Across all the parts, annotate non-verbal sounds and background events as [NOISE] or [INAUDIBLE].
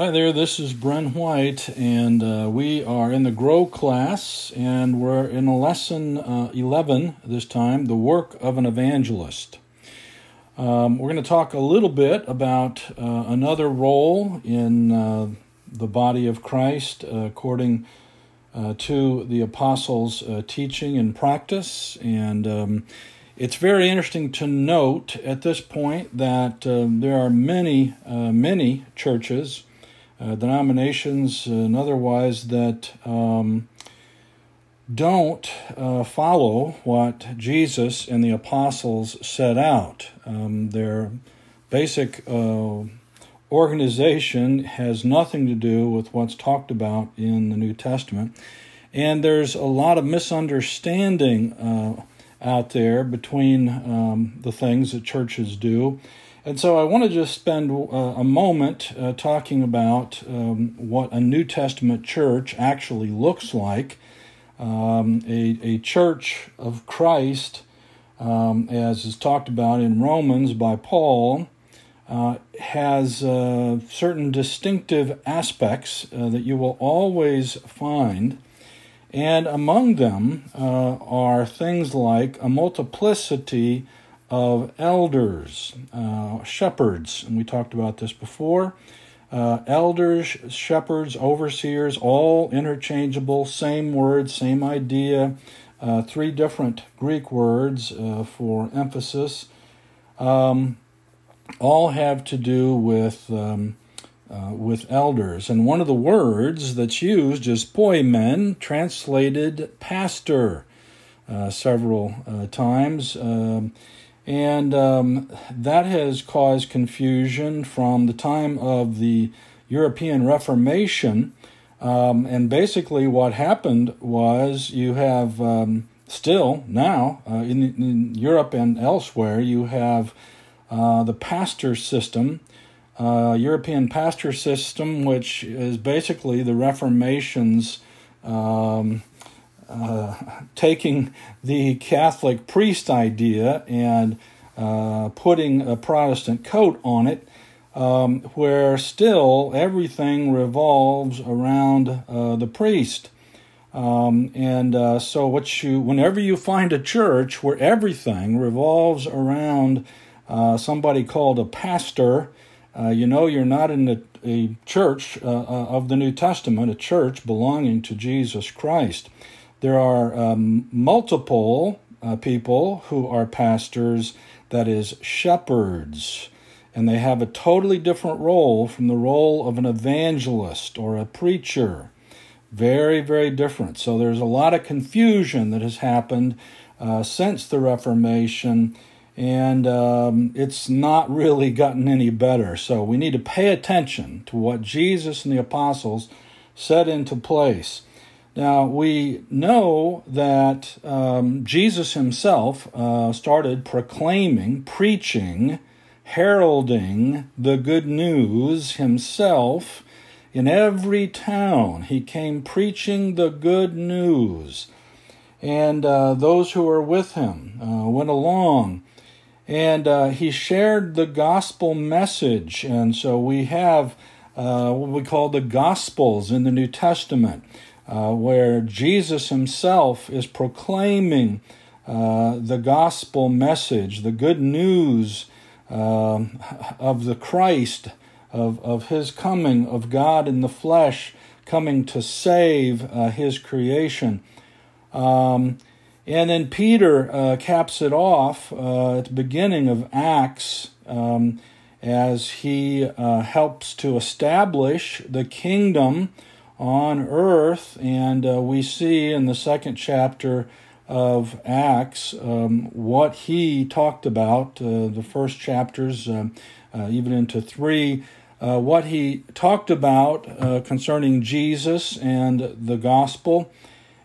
Hi there, this is Bren White, and uh, we are in the Grow class, and we're in lesson uh, 11 this time the work of an evangelist. Um, we're going to talk a little bit about uh, another role in uh, the body of Christ uh, according uh, to the apostles' teaching and practice. And um, it's very interesting to note at this point that um, there are many, many churches uh, denominations and otherwise that um, don't uh, follow what Jesus and the apostles set out. Um, their basic uh, organization has nothing to do with what's talked about in the New Testament. And there's a lot of misunderstanding uh, out there between um, the things that churches do and so I want to just spend uh, a moment uh, talking about um, what a New Testament church actually looks like. Um, a, a church of Christ, um, as is talked about in Romans by Paul, uh, has uh, certain distinctive aspects uh, that you will always find. And among them uh, are things like a multiplicity of elders, uh, shepherds, and we talked about this before. Uh, elders, shepherds, overseers, all interchangeable, same word, same idea, uh, three different Greek words uh, for emphasis. Um, all have to do with um, uh, with elders, and one of the words that's used is poimen, translated pastor, uh, several times. Um, and um, that has caused confusion from the time of the European Reformation. Um, and basically, what happened was you have um, still now uh, in, in, Europe and elsewhere, you have uh, the pastor system, uh, European pastor system, which is basically the Reformation's um, uh, [LAUGHS] taking the Catholic priest idea and uh, putting a Protestant coat on it, um, where still everything revolves around uh, the priest. Um, and uh, so, what you, whenever you find a church where everything revolves around uh, somebody called a pastor, you know you're not in a, a church of the New Testament, a church belonging to Jesus Christ. There are um, multiple uh, people who are pastors, that is, shepherds, and they have a totally different role from the role of an evangelist or a preacher. Very, very different. So there's a lot of confusion that has happened uh, since the Reformation, and um, it's not really gotten any better. So we need to pay attention to what Jesus and the apostles set into place. Now, we know that um, Jesus himself uh, started proclaiming, preaching, heralding the good news himself in every town. He came preaching the good news. And uh, those who were with him uh, went along. And uh, he shared the gospel message. And so we have uh, what we call the Gospels in the New Testament uh, where Jesus himself is proclaiming uh, the gospel message, the good news uh, of the Christ, of, of his coming, of God in the flesh, coming to save uh, his creation. Um, and then Peter uh, caps it off uh, at the beginning of Acts um, as he helps to establish the kingdom on earth. And uh, we see in the second chapter of Acts um, what he talked about, uh, the first chapters, um, uh, even into three. Uh, what he talked about uh, concerning Jesus and the gospel.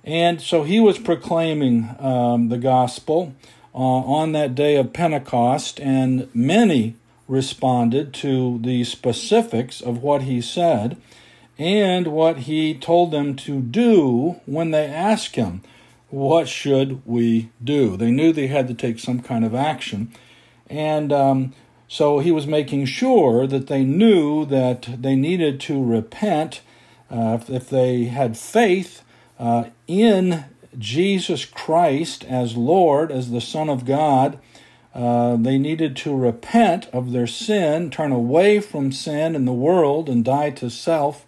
And so he was proclaiming um, the gospel uh, on that day of Pentecost, and many responded to the specifics of what he said and what he told them to do when they asked him, What should we do? They knew they had to take some kind of action. And um, So he was making sure that they knew that they needed to repent uh, if, they had faith uh, in Jesus Christ as Lord, as the Son of God. Uh, they needed to repent of their sin, turn away from sin in the world, and die to self,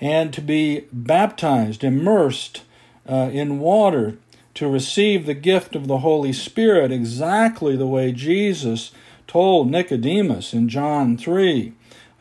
and to be baptized, immersed uh, in water, to receive the gift of the Holy Spirit exactly the way Jesus told Nicodemus in John 3.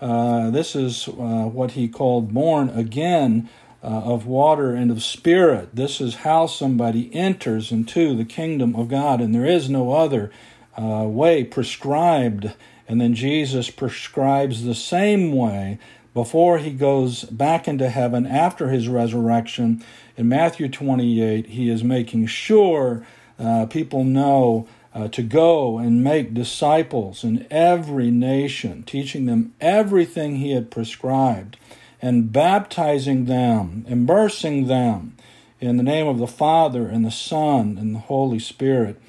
Uh, this is uh, what he called born again uh, of water and of spirit. This is how somebody enters into the kingdom of God, and there is no other uh, way prescribed. And then Jesus prescribes the same way before he goes back into heaven after his resurrection. In Matthew 28, he is making sure uh, people know uh, to go and make disciples in every nation, teaching them everything he had prescribed, and baptizing them, immersing them in the name of the Father and the Son and the Holy Spirit.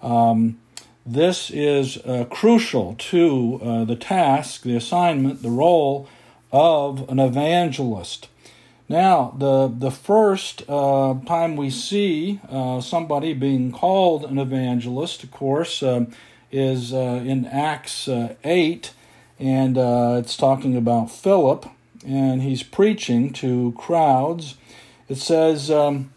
Um, this is uh, crucial to uh, the task, the assignment, the role of an evangelist. Now, the, the first uh, time we see uh, somebody being called an evangelist, of course, uh, is uh, in Acts 8, and it's talking about Philip, and he's preaching to crowds. It says um,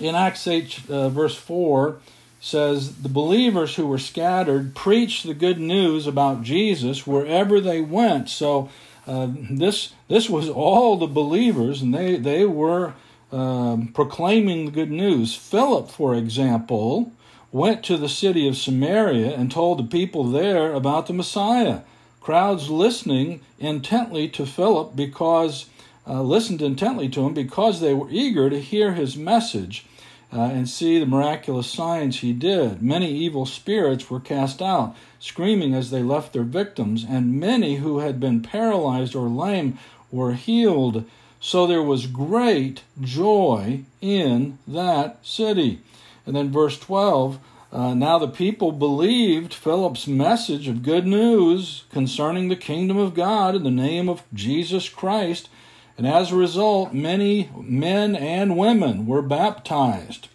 in Acts 8, verse 4, says the believers who were scattered preached the good news about Jesus wherever they went. So uh, this this was all the believers, and they they were um, proclaiming the good news. Philip, for example, went to the city of Samaria and told the people there about the Messiah. Crowds listening intently to Philip because uh, listened intently to him because they were eager to hear his message uh, and see the miraculous signs he did. Many evil spirits were cast out, screaming as they left their victims, and many who had been paralyzed or lame were healed. So there was great joy in that city. And then verse 12 uh, now the people believed Philip's message of good news concerning the kingdom of God in the name of Jesus Christ and as a result, many men and women were baptized.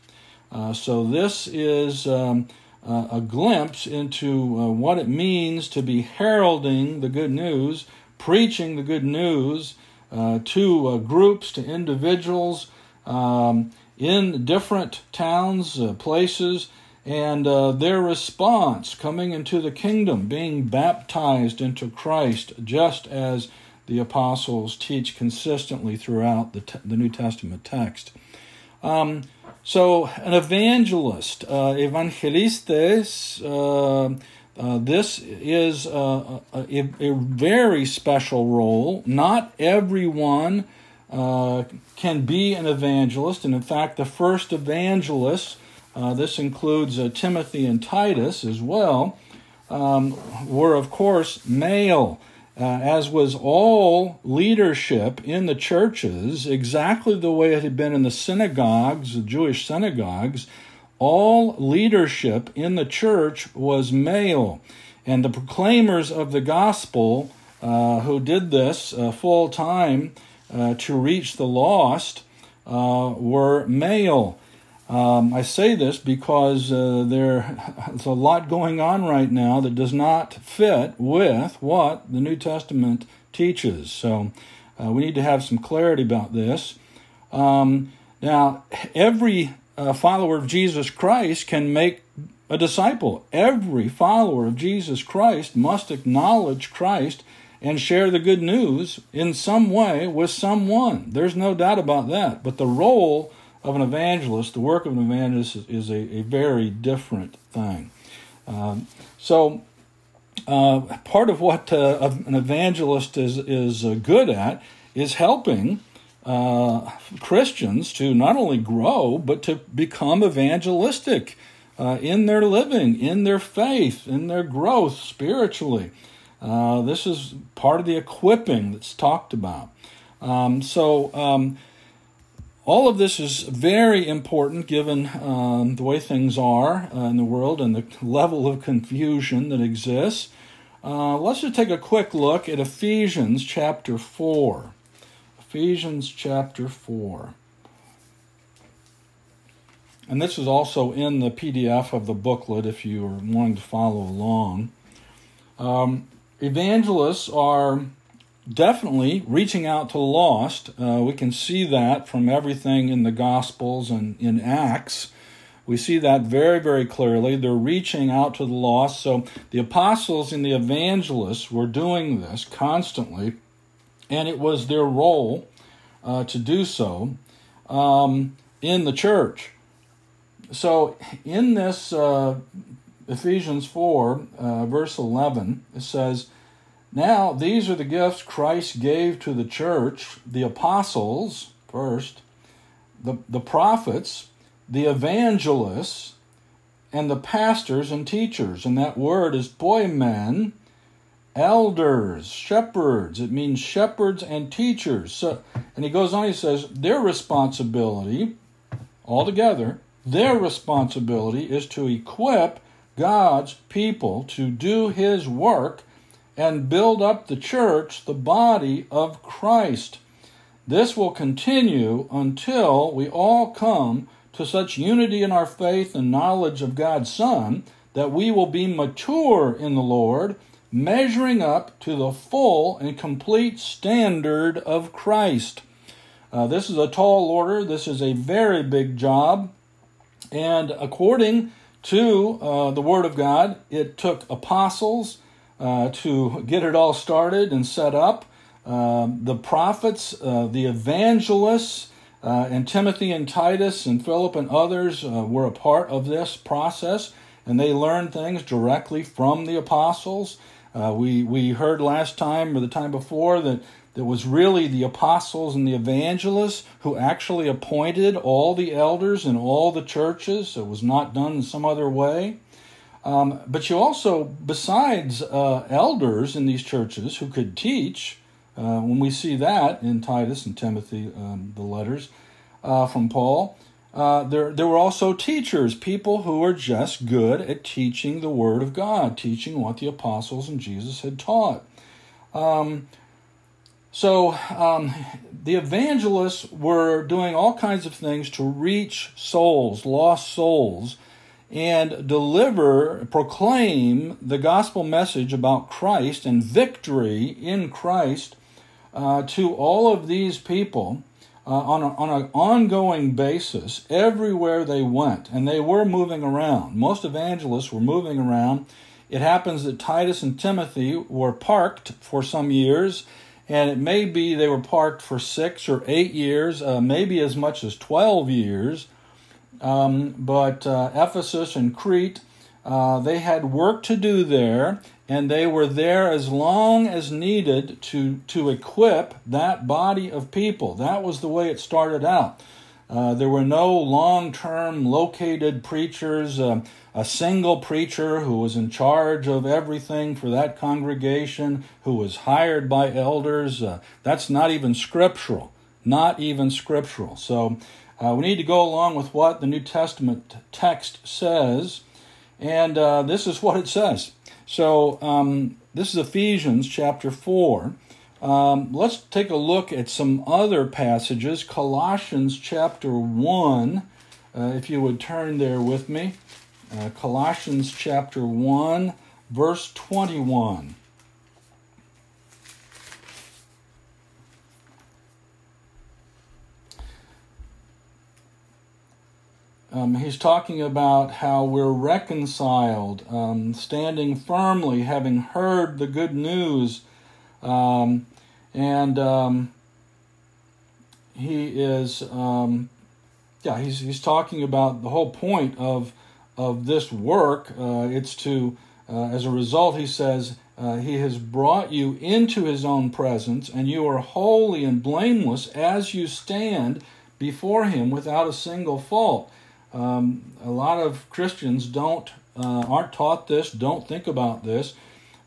Uh, so, this is um, uh, a glimpse into uh, what it means to be heralding the good news, preaching the good news uh, to uh, groups, to individuals um, in different towns, uh, places, and their response coming into the kingdom, being baptized into Christ, just as the apostles teach consistently throughout the, the New Testament text. Um, so, an evangelist, uh, evangelistes, uh, uh, this is a, a, a, very special role. Not everyone uh, can be an evangelist, and in fact, the first evangelists, uh, this includes uh, Timothy and Titus as well, um, were of course male uh, as was all leadership in the churches, exactly the way it had been in the synagogues, the Jewish synagogues, all leadership in the church was male. And the proclaimers of the gospel uh, who did this uh, full time uh, to reach the lost uh, were male. Um, I say this because uh, there's a lot going on right now that does not fit with what the New Testament teaches. So uh, we need to have some clarity about this. Um, now, every uh, follower of Jesus Christ can make a disciple. Every follower of Jesus Christ must acknowledge Christ and share the good news in some way with someone. There's no doubt about that. But the role of an evangelist, the work of an evangelist is, is a, a, very different thing. Um, so, uh, part of what uh, an evangelist is, is uh, good at is helping uh, Christians to not only grow, but to become evangelistic uh, in their living, in their faith, in their growth spiritually. Uh, this is part of the equipping that's talked about. Um, so, um, all of this is very important given um, the way things are uh, in the world and the level of confusion that exists. Uh, let's just take a quick look at Ephesians chapter 4. Ephesians chapter 4. And this is also in the PDF of the booklet if you are wanting to follow along. Um, evangelists are definitely reaching out to the lost. Uh, we can see that from everything in the Gospels and in Acts. We see that very, very clearly. They're reaching out to the lost. So the apostles and the evangelists were doing this constantly, and it was their role uh, to do so um, in the church. So in this uh, Ephesians 4, uh, verse 11, it says, Now these are the gifts Christ gave to the church the apostles, first, the, the prophets, the evangelists and the pastors and teachers. And that word is poimen, elders, shepherds. It means shepherds and teachers. So, and he goes on, he says, their responsibility, altogether, their responsibility is to equip God's people to do his work and build up the church, the body of Christ. This will continue until we all come to such unity in our faith and knowledge of God's Son that we will be mature in the Lord, measuring up to the full and complete standard of Christ. Uh, this is a tall order. This is a very big job. And according to uh, the Word of God, it took apostles uh, to get it all started and set up. Uh, the prophets, uh, the evangelists, uh, and Timothy and Titus and Philip and others uh, were a part of this process, and they learned things directly from the apostles. Uh, we, we heard last time or the time before that it was really the apostles and the evangelists who actually appointed all the elders in all the churches. It was not done in some other way. Um, but you also, besides uh, elders in these churches who could teach, uh, when we see that in Titus and Timothy, um, the letters uh, from Paul, uh, there, there were also teachers, people who were just good at teaching the Word of God, teaching what the apostles and Jesus had taught. Um, so um, the evangelists were doing all kinds of things to reach souls, lost souls, and deliver, proclaim the gospel message about Christ and victory in Christ uh, to all of these people uh, on, a, on an ongoing basis everywhere they went. And they were moving around. Most evangelists were moving around. It happens that Titus and Timothy were parked for some years, and it may be they were parked for six or eight years, uh, maybe as much as 12 years. Um, but uh, Ephesus and Crete, uh, they had work to do there, and they were there as long as needed to, to equip that body of people. That was the way it started out. Uh, there were no long term located preachers, uh, a single preacher who was in charge of everything for that congregation, who was hired by elders. Uh, that's not even scriptural. Not even scriptural. So uh, we need to go along with what the New Testament text says, and uh, this is what it says. So um, this is Ephesians chapter 4. Um, let's take a look at some other passages. Colossians chapter 1, uh, if you would turn there with me. Uh, Colossians chapter 1, verse 21. Um, he's talking about how we're reconciled, um, standing firmly, having heard the good news. Um, and um, he is, um, yeah, he's, he's talking about the whole point of, of this work. Uh, it's to, uh, as a result, he says, uh, he has brought you into his own presence, and you are holy and blameless as you stand before him without a single fault. Um, a lot of Christians don't uh, aren't taught this, don't think about this,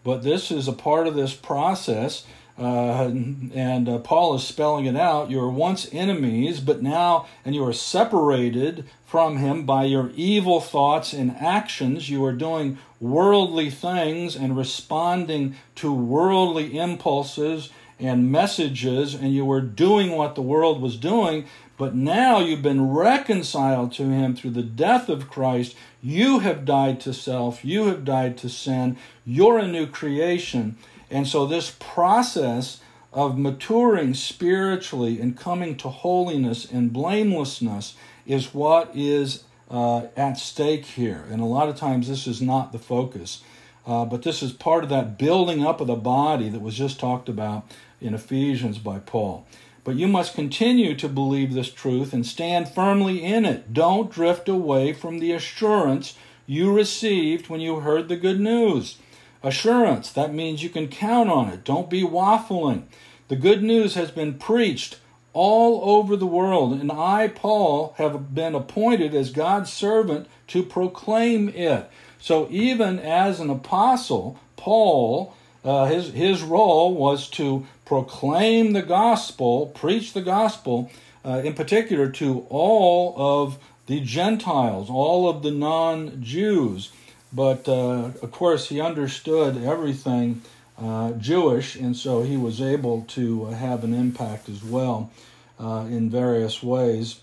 but this is a part of this process. Uh, and uh, Paul is spelling it out. You were once enemies, but now, and you are separated from him by your evil thoughts and actions. You are doing worldly things and responding to worldly impulses and messages, and you were doing what the world was doing. But now you've been reconciled to him through the death of Christ. You have died to self. You have died to sin. You're a new creation. And so, this process of maturing spiritually and coming to holiness and blamelessness is what is uh, at stake here. And a lot of times, this is not the focus. Uh, but this is part of that building up of the body that was just talked about in Ephesians by Paul. But you must continue to believe this truth and stand firmly in it. Don't drift away from the assurance you received when you heard the good news assurance. That means you can count on it. Don't be waffling. The good news has been preached all over the world, and I, Paul, have been appointed as God's servant to proclaim it. So, even as an apostle, Paul, uh, his, his role was to proclaim the gospel, preach the gospel, uh, in particular to all of the Gentiles, all of the non Jews. But uh, of course, he understood everything uh, Jewish, and so he was able to have an impact as well uh, in various ways,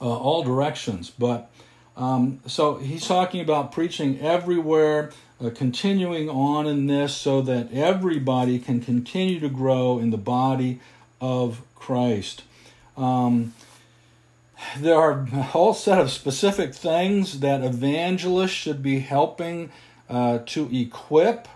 uh, all directions. But um, so he's talking about preaching everywhere, uh, continuing on in this so that everybody can continue to grow in the body of Christ. Um, there are a whole set of specific things that evangelists should be helping uh, to equip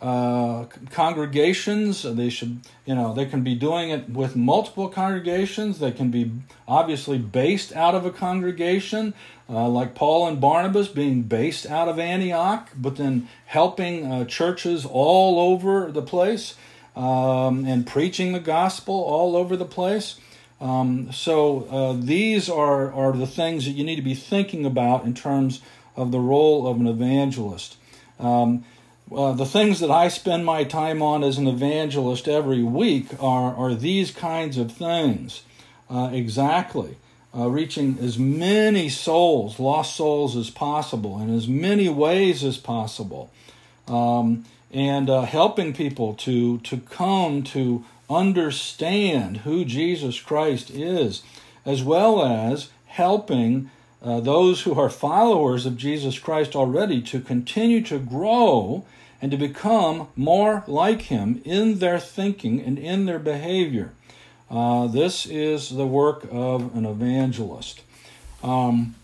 uh, congregations. They should, you know, they can be doing it with multiple congregations. They can be obviously based out of a congregation, uh, like Paul and Barnabas being based out of Antioch, but then helping uh, churches all over the place um, and preaching the gospel all over the place. Um, so uh, these are, are the things that you need to be thinking about in terms of the role of an evangelist. Um, uh, the things that I spend my time on as an evangelist every week are, are these kinds of things. Uh, exactly. Uh, reaching as many souls, lost souls, as possible, in as many ways as possible. Um, and uh, helping people to, to come to understand who Jesus Christ is, as well as helping uh, those who are followers of Jesus Christ already to continue to grow and to become more like Him in their thinking and in their behavior. Uh, this is the work of an evangelist. Um,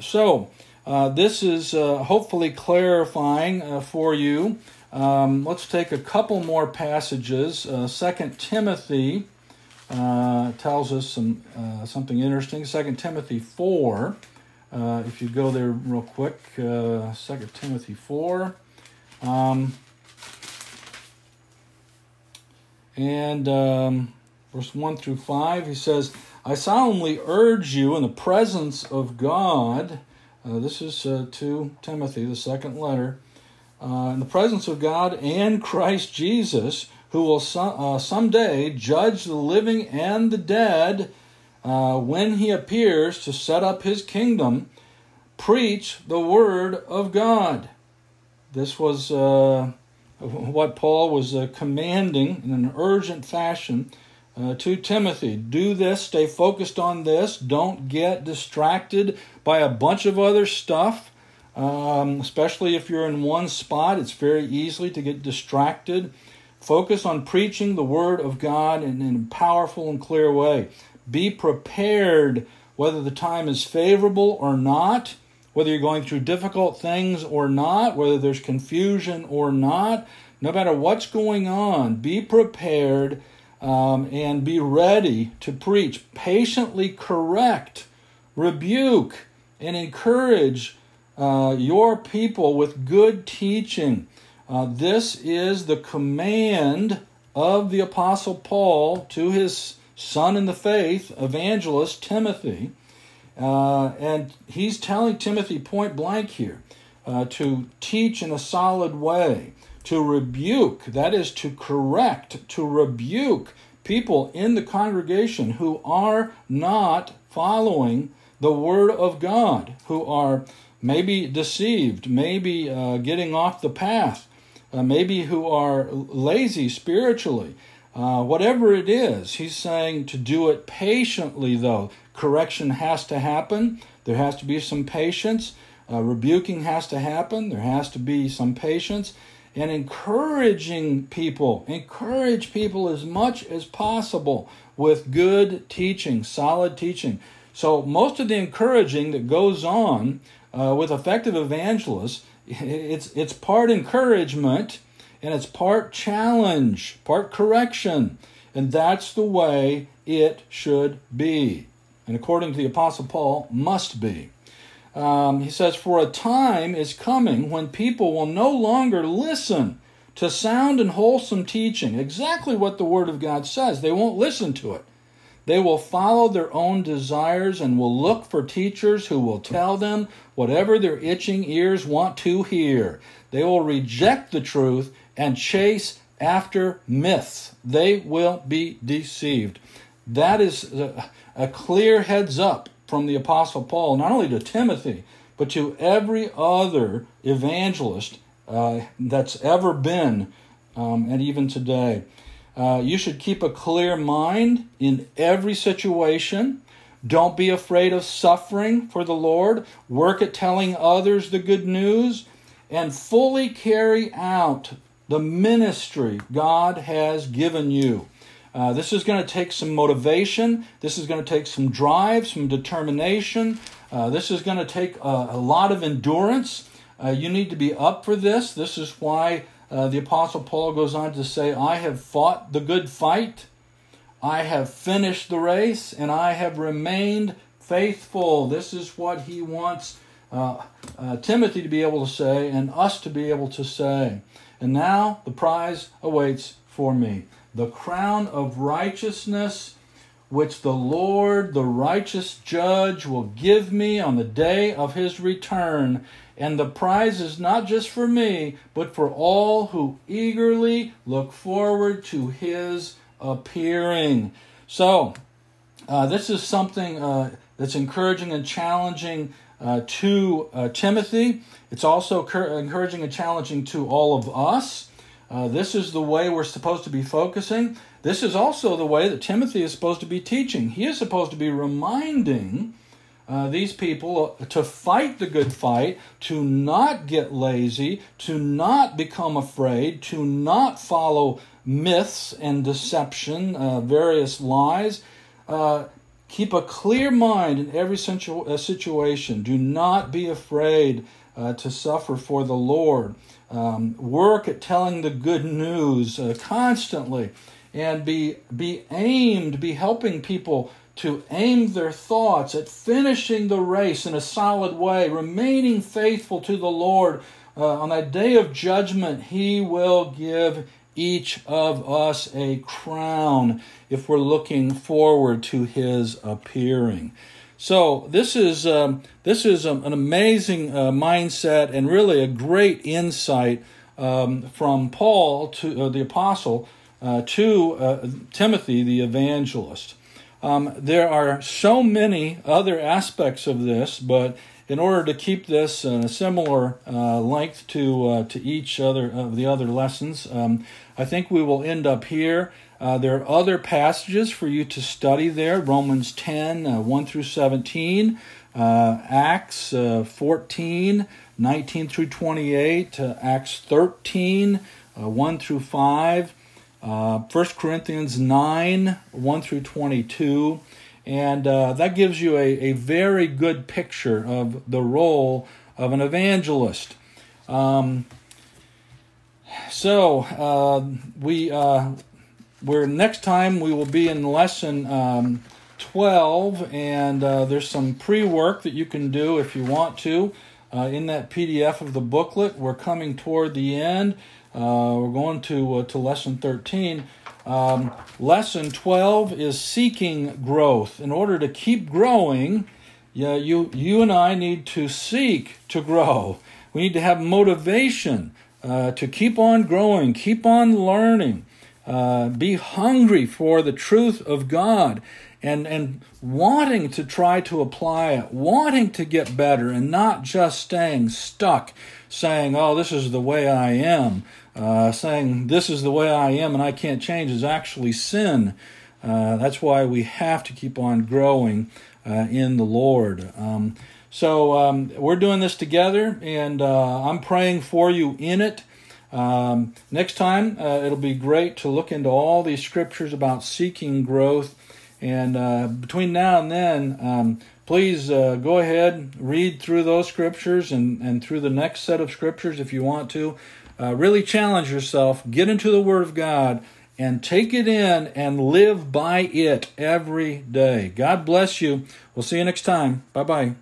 so, uh, this is uh, hopefully clarifying uh, for you um, let's take a couple more passages. Uh, Second Timothy tells us some something interesting. Second Timothy four. Uh, if you go there real quick, uh, Second Timothy four. Um, and um, verse 1 through 5, he says, I solemnly urge you in the presence of God, uh, this is uh, to Timothy, the second letter, uh, in the presence of God and Christ Jesus, who will some, uh, someday judge the living and the dead uh, when he appears to set up his kingdom, preach the word of God. This was uh, what Paul was uh, commanding in an urgent fashion uh, to Timothy. Do this, stay focused on this, don't get distracted by a bunch of other stuff. Um, especially if you're in one spot, it's very easy to get distracted. Focus on preaching the Word of God in, in a powerful and clear way. Be prepared whether the time is favorable or not, whether you're going through difficult things or not, whether there's confusion or not. No matter what's going on, be prepared um, and be ready to preach. Patiently correct, rebuke, and encourage uh, your people with good teaching. Uh, this is the command of the Apostle Paul to his son in the faith, evangelist Timothy. Uh, and he's telling Timothy point blank here uh, to teach in a solid way, to rebuke, that is, to correct, to rebuke people in the congregation who are not following the Word of God, who are maybe deceived, maybe uh, getting off the path, uh, maybe who are lazy spiritually. Uh, whatever it is, he's saying to do it patiently, though. Correction has to happen. There has to be some patience. Uh, rebuking has to happen. There has to be some patience. And encouraging people, encourage people as much as possible with good teaching, solid teaching. So, most of the encouraging that goes on uh, with effective evangelists, it's, it's part encouragement and it's part challenge, part correction. And that's the way it should be. And according to the Apostle Paul, must be. Um, he says, For a time is coming when people will no longer listen to sound and wholesome teaching, exactly what the Word of God says. They won't listen to it. They will follow their own desires and will look for teachers who will tell them whatever their itching ears want to hear. They will reject the truth and chase after myths. They will be deceived. That is a, a clear heads up from the Apostle Paul, not only to Timothy, but to every other evangelist uh, that's ever been, um, and even today. Uh, you should keep a clear mind in every situation. Don't be afraid of suffering for the Lord. Work at telling others the good news and fully carry out the ministry God has given you. Uh, this is going to take some motivation. This is going to take some drive, some determination. Uh, this is going to take a, a lot of endurance. Uh, you need to be up for this. This is why uh, the Apostle Paul goes on to say, I have fought the good fight, I have finished the race, and I have remained faithful. This is what he wants uh, uh, Timothy to be able to say and us to be able to say. And now the prize awaits for me the crown of righteousness which the Lord, the righteous judge, will give me on the day of his return. And the prize is not just for me, but for all who eagerly look forward to his appearing. So, uh, this is something uh, that's encouraging and challenging to uh, Timothy. It's also cur- encouraging and challenging to all of us. Uh, this is the way we're supposed to be focusing. This is also the way that Timothy is supposed to be teaching. He is supposed to be reminding uh, these people to fight the good fight, to not get lazy, to not become afraid, to not follow myths and deception, uh, various lies. Uh, keep a clear mind in every situ- uh, situation. Do not be afraid uh, to suffer for the Lord um, work at telling the good news uh, constantly and be, be aimed, be helping people to aim their thoughts at finishing the race in a solid way, remaining faithful to the Lord. Uh, on that day of judgment, He will give each of us a crown if we're looking forward to His appearing. So this is um, this is um, an amazing uh, mindset and really a great insight um, from Paul to uh, the apostle uh, to uh, Timothy the evangelist. Um, there are so many other aspects of this, but in order to keep this a similar uh, length to uh, to each other of the other lessons, um, I think we will end up here. Uh, there are other passages for you to study there Romans 10, uh, 1 through 17, uh, Acts uh, 14, 19 through 28, uh, Acts 13, uh, 1 through 5, uh, 1 Corinthians 9, 1 through 22. And that gives you a, a very good picture of the role of an evangelist. Um, so we we're next time we will be in lesson um, 12, and uh, there's some pre work that you can do if you want to uh, in that PDF of the booklet. We're coming toward the end. Uh, we're going to, uh, to lesson 13. Um, lesson 12 is seeking growth. In order to keep growing, you, you and I need to seek to grow. We need to have motivation uh, to keep on growing, keep on learning, uh, be hungry for the truth of God, and, and wanting to try to apply it, wanting to get better, and not just staying stuck saying, oh, this is the way I am. Uh, saying, this is the way I am and I can't change is actually sin. Uh, that's why we have to keep on growing uh, in the Lord. Um, so um, we're doing this together, and uh, I'm praying for you in it. Um, next time, uh, it'll be great to look into all these scriptures about seeking growth. And uh, between now and then, um, please uh, go ahead, read through those scriptures and, and through the next set of scriptures if you want to. Uh, really challenge yourself, get into the Word of God, and take it in and live by it every day. God bless you. We'll see you next time. Bye bye.